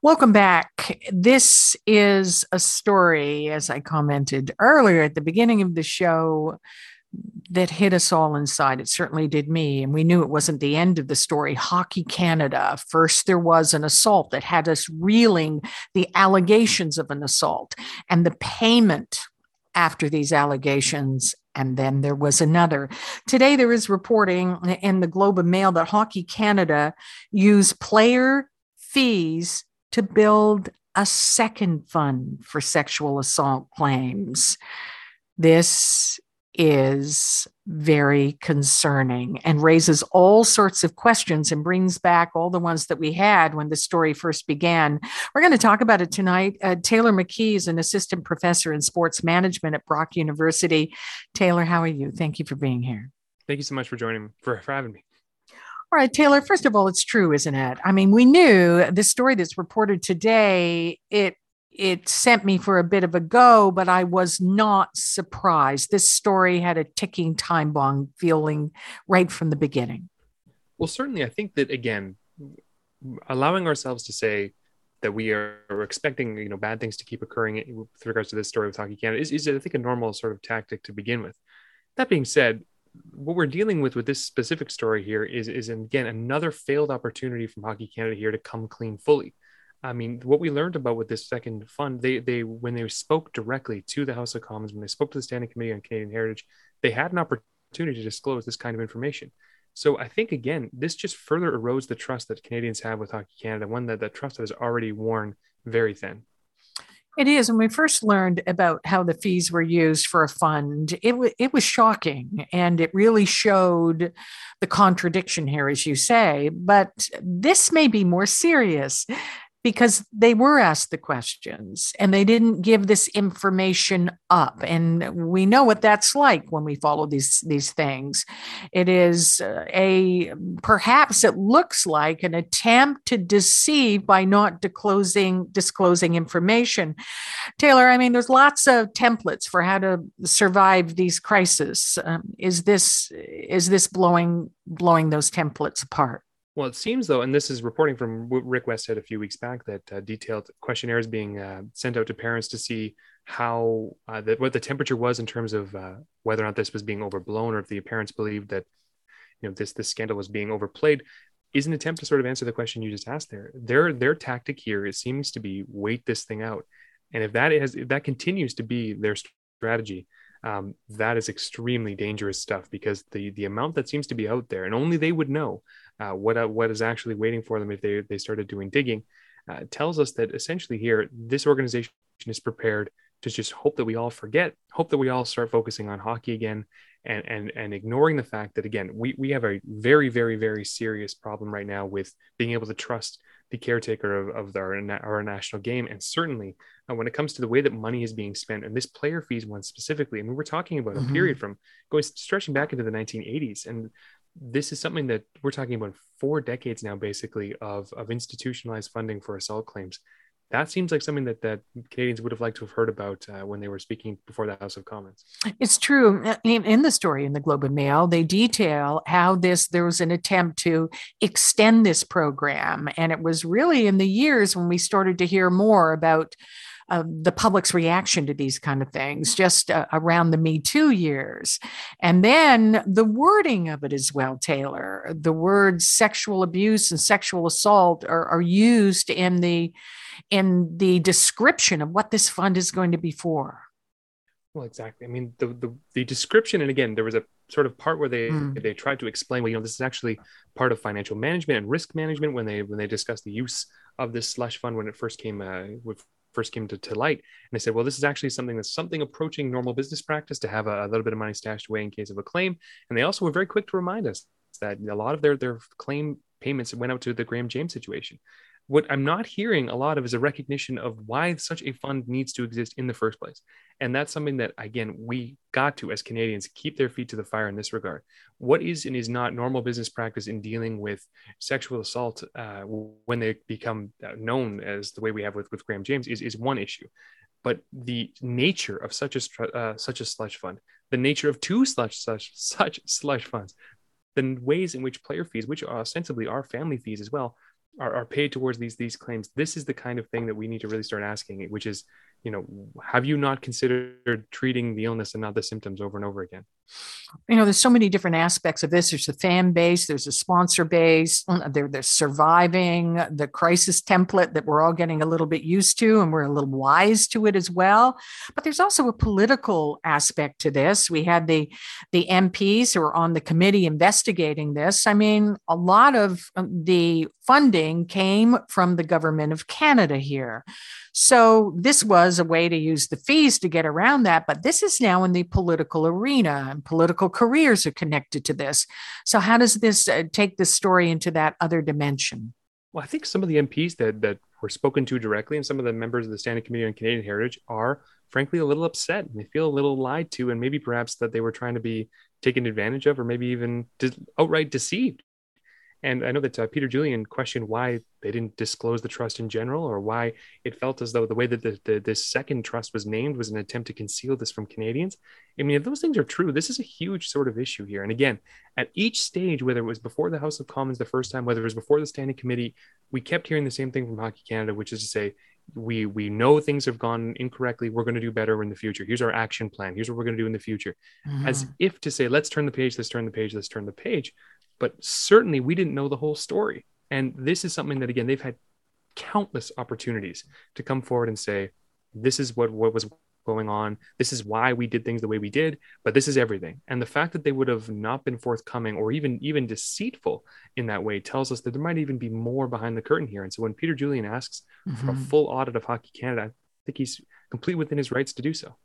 Welcome back. This is a story, as I commented earlier at the beginning of the show, that hit us all inside. It certainly did me. And we knew it wasn't the end of the story. Hockey Canada. First, there was an assault that had us reeling the allegations of an assault and the payment after these allegations. And then there was another. Today, there is reporting in the Globe and Mail that Hockey Canada used player fees to build a second fund for sexual assault claims. This is very concerning and raises all sorts of questions and brings back all the ones that we had when the story first began. We're going to talk about it tonight. Uh, Taylor McKee is an assistant professor in sports management at Brock University. Taylor, how are you? Thank you for being here. Thank you so much for joining for, for having me. All right, Taylor, first of all, it's true, isn't it? I mean, we knew the story that's reported today, it it sent me for a bit of a go, but I was not surprised. This story had a ticking time bomb feeling right from the beginning. Well, certainly, I think that again, allowing ourselves to say that we are expecting you know bad things to keep occurring with regards to this story with Hockey Canada is, is I think a normal sort of tactic to begin with. That being said, what we're dealing with with this specific story here is is again another failed opportunity from Hockey Canada here to come clean fully. I mean, what we learned about with this second fund, they they when they spoke directly to the House of Commons, when they spoke to the Standing Committee on Canadian Heritage, they had an opportunity to disclose this kind of information. So I think again, this just further erodes the trust that Canadians have with Hockey Canada, one that that trust has already worn very thin. It is. When we first learned about how the fees were used for a fund, it, w- it was shocking and it really showed the contradiction here, as you say. But this may be more serious because they were asked the questions and they didn't give this information up. And we know what that's like when we follow these these things. It is uh, a perhaps it looks like an attempt to deceive by not disclosing disclosing information. Taylor i mean there's lots of templates for how to survive these crises. Um, is this is this blowing blowing those templates apart well, it seems though, and this is reporting from Rick Westhead a few weeks back that uh, detailed questionnaires being uh, sent out to parents to see how uh, that what the temperature was in terms of uh, whether or not this was being overblown, or if the parents believed that you know this this scandal was being overplayed, is an attempt to sort of answer the question you just asked there. Their their tactic here it seems to be wait this thing out, and if that is if that continues to be their strategy, um, that is extremely dangerous stuff because the the amount that seems to be out there, and only they would know uh, what uh, what is actually waiting for them if they they started doing digging, uh, tells us that essentially here this organization is prepared to just hope that we all forget, hope that we all start focusing on hockey again, and and and ignoring the fact that again we we have a very very very serious problem right now with being able to trust the caretaker of, of our, our national game. And certainly uh, when it comes to the way that money is being spent and this player fees one specifically, I mean, we're talking about mm-hmm. a period from going stretching back into the 1980s. And this is something that we're talking about four decades now, basically of, of institutionalized funding for assault claims that seems like something that that Canadians would have liked to have heard about uh, when they were speaking before the House of Commons. It's true. In, in, the story in the Globe and Mail, they detail how this there was an attempt to extend this program, and it was really in the years when we started to hear more about. Uh, the public's reaction to these kind of things just uh, around the Me Too years. And then the wording of it as well, Taylor. The words sexual abuse and sexual assault are, are used in the in the description of what this fund is going to be for. Well, exactly. I mean, the, the, the description, and again, there was a sort of part where they mm. they tried to explain, well, you know, this is actually part of financial management and risk management when they when they discussed the use of this slush fund when it first came uh, with first came to, to light. And they said, well, this is actually something that's something approaching normal business practice to have a, a little bit of money stashed away in case of a claim. And they also were very quick to remind us that a lot of their their claim payments went out to the Graham James situation what I'm not hearing a lot of is a recognition of why such a fund needs to exist in the first place. And that's something that, again, we got to as Canadians keep their feet to the fire in this regard. What is and is not normal business practice in dealing with sexual assault uh, when they become uh, known as the way we have with, with Graham James is, is one issue. But the nature of such a uh, such a slush fund, the nature of two slush such such slush funds, the ways in which player fees, which are ostensibly are family fees as well, are, are paid towards these these claims this is the kind of thing that we need to really start asking which is you know have you not considered treating the illness and not the symptoms over and over again you know there's so many different aspects of this. There's the fan base there's a sponsor base there, there's surviving the crisis template that we're all getting a little bit used to and we're a little wise to it as well. But there's also a political aspect to this. We had the the mps who are on the committee investigating this. I mean a lot of uh, the funding came from the government of canada here. So this was a way to use the fees to get around that. But this is now in the political arena, and political careers are connected to this. So how does this uh, take this story into that other dimension? Well, I think some of the MPs that that were spoken to directly, and some of the members of the Standing Committee on Canadian Heritage are frankly a little upset and they feel a little lied to, and maybe perhaps that they were trying to be taken advantage of, or maybe even outright deceived and I know that uh, Peter Julian questioned why they didn't disclose the trust in general, or why it felt as though the way that the, the, this second trust was named was an attempt to conceal this from Canadians. I mean, if those things are true, this is a huge sort of issue here. And again, at each stage, whether it was before the House of Commons the first time, whether it was before the Standing Committee, we kept hearing the same thing from Hockey Canada, which is to say, we we know things have gone incorrectly we're going to do better in the future here's our action plan here's what we're going to do in the future mm-hmm. as if to say let's turn the page let's turn the page let's turn the page but certainly we didn't know the whole story. And this is something that, again, they've had countless opportunities to come forward and say, this is what, what was going on. This is why we did things the way we did, but this is everything. And the fact that they would have not been forthcoming or even even deceitful in that way tells us that there might even be more behind the curtain here. And so when Peter Julian asks mm-hmm. for a mm-hmm. full audit of Hockey Canada, I think he's complete within his rights to do so.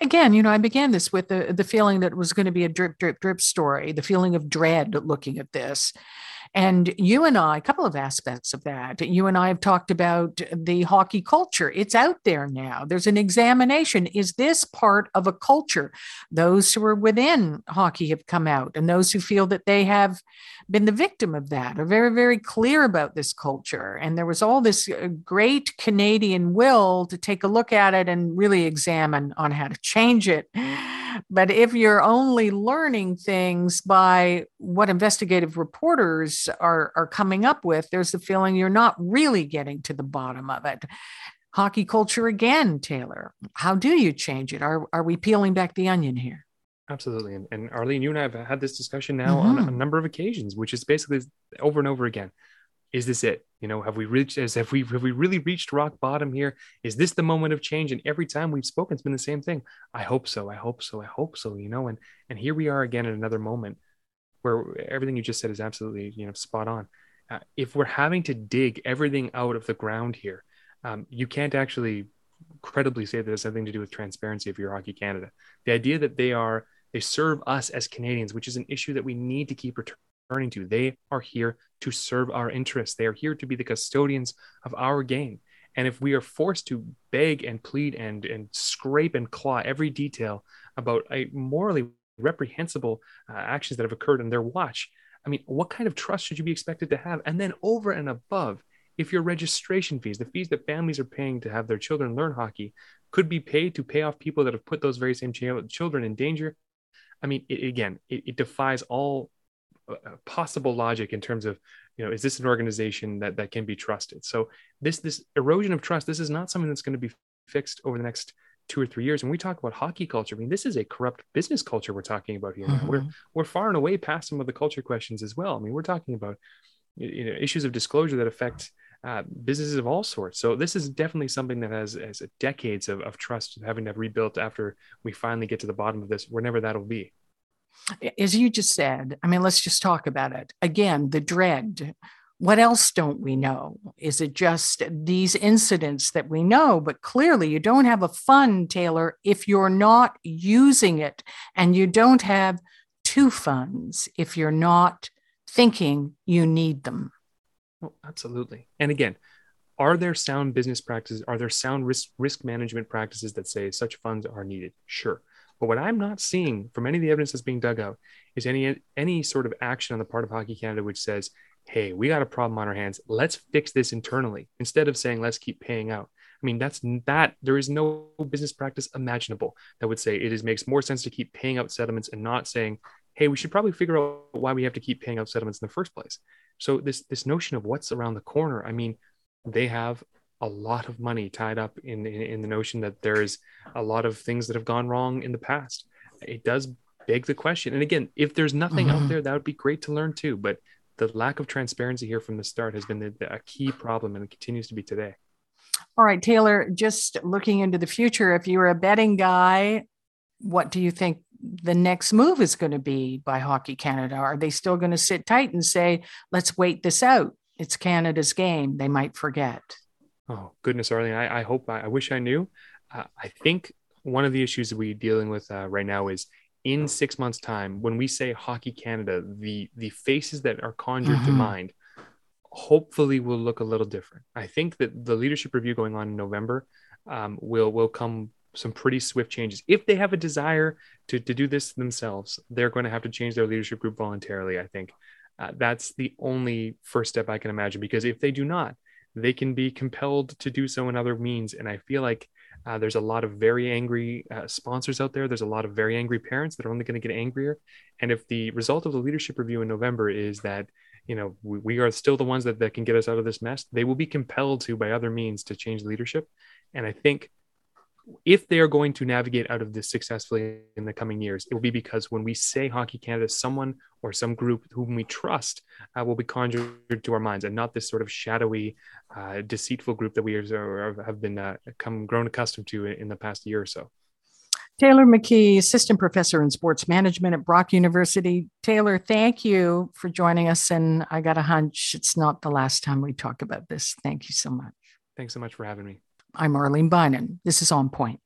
Again, you know, I began this with the, the feeling that it was going to be a drip, drip, drip story, the feeling of dread looking at this. And you and I, a couple of aspects of that. You and I have talked about the hockey culture. It's out there now. There's an examination. Is this part of a culture? Those who are within hockey have come out, and those who feel that they have been the victim of that are very, very clear about this culture. And there was all this uh, great Canadian will to take a look at it and really examine on how to change it. But if you're only learning things by what investigative reporters are, are coming up with, there's the feeling you're not really getting to the bottom of it. Hockey culture again, Taylor. How do you change it? Are, are we peeling back the onion here? Absolutely. And, and Arlene, you and I have had this discussion now mm-hmm. on a, a number of occasions, which is basically over and over again is this it? You know, have we reached as have we have we really reached rock bottom here? Is this the moment of change? And every time we've spoken, it's been the same thing. I hope so. I hope so. I hope so. You know, and and here we are again at another moment where everything you just said is absolutely you know spot on. Uh, if we're having to dig everything out of the ground here, um, you can't actually credibly say that has something to do with transparency if you're Hockey Canada. The idea that they are they serve us as Canadians, which is an issue that we need to keep returning returning to. They are here to serve our interests. They are here to be the custodians of our game. And if we are forced to beg and plead and and scrape and claw every detail about a morally reprehensible uh, actions that have occurred in their watch, I mean, what kind of trust should you be expected to have? And then over and above, if your registration fees, the fees that families are paying to have their children learn hockey, could be paid to pay off people that have put those very same ch- children in danger, I mean, it, again, it, it defies all possible logic in terms of you know is this an organization that that can be trusted? So this this erosion of trust this is not something that's going to be fixed over the next two or three years. When we talk about hockey culture i mean this is a corrupt business culture we're talking about here. Mm-hmm. we're we're far and away past some of the culture questions as well. I mean we're talking about you know issues of disclosure that affect uh, businesses of all sorts. So this is definitely something that has, has decades of, of trust having to have rebuilt after we finally get to the bottom of this, whenever that'll be as you just said, I mean, let's just talk about it. Again, the dread. What else don't we know? Is it just these incidents that we know? But clearly, you don't have a fund, Taylor, if you're not using it, and you don't have two funds if you're not thinking you need them. Well, absolutely. And again, are there sound business practices? Are there sound risk risk management practices that say such funds are needed? Sure. But what I'm not seeing from any of the evidence that's being dug out is any any sort of action on the part of Hockey Canada which says, "Hey, we got a problem on our hands. Let's fix this internally." Instead of saying, "Let's keep paying out." I mean, that's that. There is no business practice imaginable that would say it is makes more sense to keep paying out settlements and not saying, "Hey, we should probably figure out why we have to keep paying out settlements in the first place." So this this notion of what's around the corner, I mean, they have a lot of money tied up in, in, in the notion that there is a lot of things that have gone wrong in the past. It does beg the question. And again, if there's nothing mm-hmm. out there, that would be great to learn too. But the lack of transparency here from the start has been the, the, a key problem and it continues to be today. All right, Taylor, just looking into the future, if you're a betting guy, what do you think the next move is going to be by Hockey Canada? Are they still going to sit tight and say, let's wait this out? It's Canada's game. They might forget. Oh, goodness, Arlene. I, I hope, I, I, wish I knew. Uh, I think one of the issues that we're dealing with uh, right now is in six months' time, when we say Hockey Canada, the the faces that are conjured mm-hmm. to mind hopefully will look a little different. I think that the leadership review going on in November um, will will come some pretty swift changes. If they have a desire to, to do this themselves, they're going to have to change their leadership group voluntarily. I think uh, that's the only first step I can imagine. Because if they do not, they can be compelled to do so in other means. And I feel like uh, there's a lot of very angry uh, sponsors out there. There's a lot of very angry parents that are only going to get angrier. And if the result of the leadership review in November is that you know we, we are still the ones that, that can get us out of this mess, they will be compelled to by other means to change leadership. And I think if they are going to navigate out of this successfully in the coming years, it will be because when we say Hockey Canada, someone or some group whom we trust uh, will be conjured to our minds, and not this sort of shadowy, uh, deceitful group that we are, have been uh, come grown accustomed to in the past year or so. Taylor McKee, assistant professor in sports management at Brock University. Taylor, thank you for joining us. And I got a hunch it's not the last time we talk about this. Thank you so much. Thanks so much for having me. I'm Arlene Bynon. This is On Point.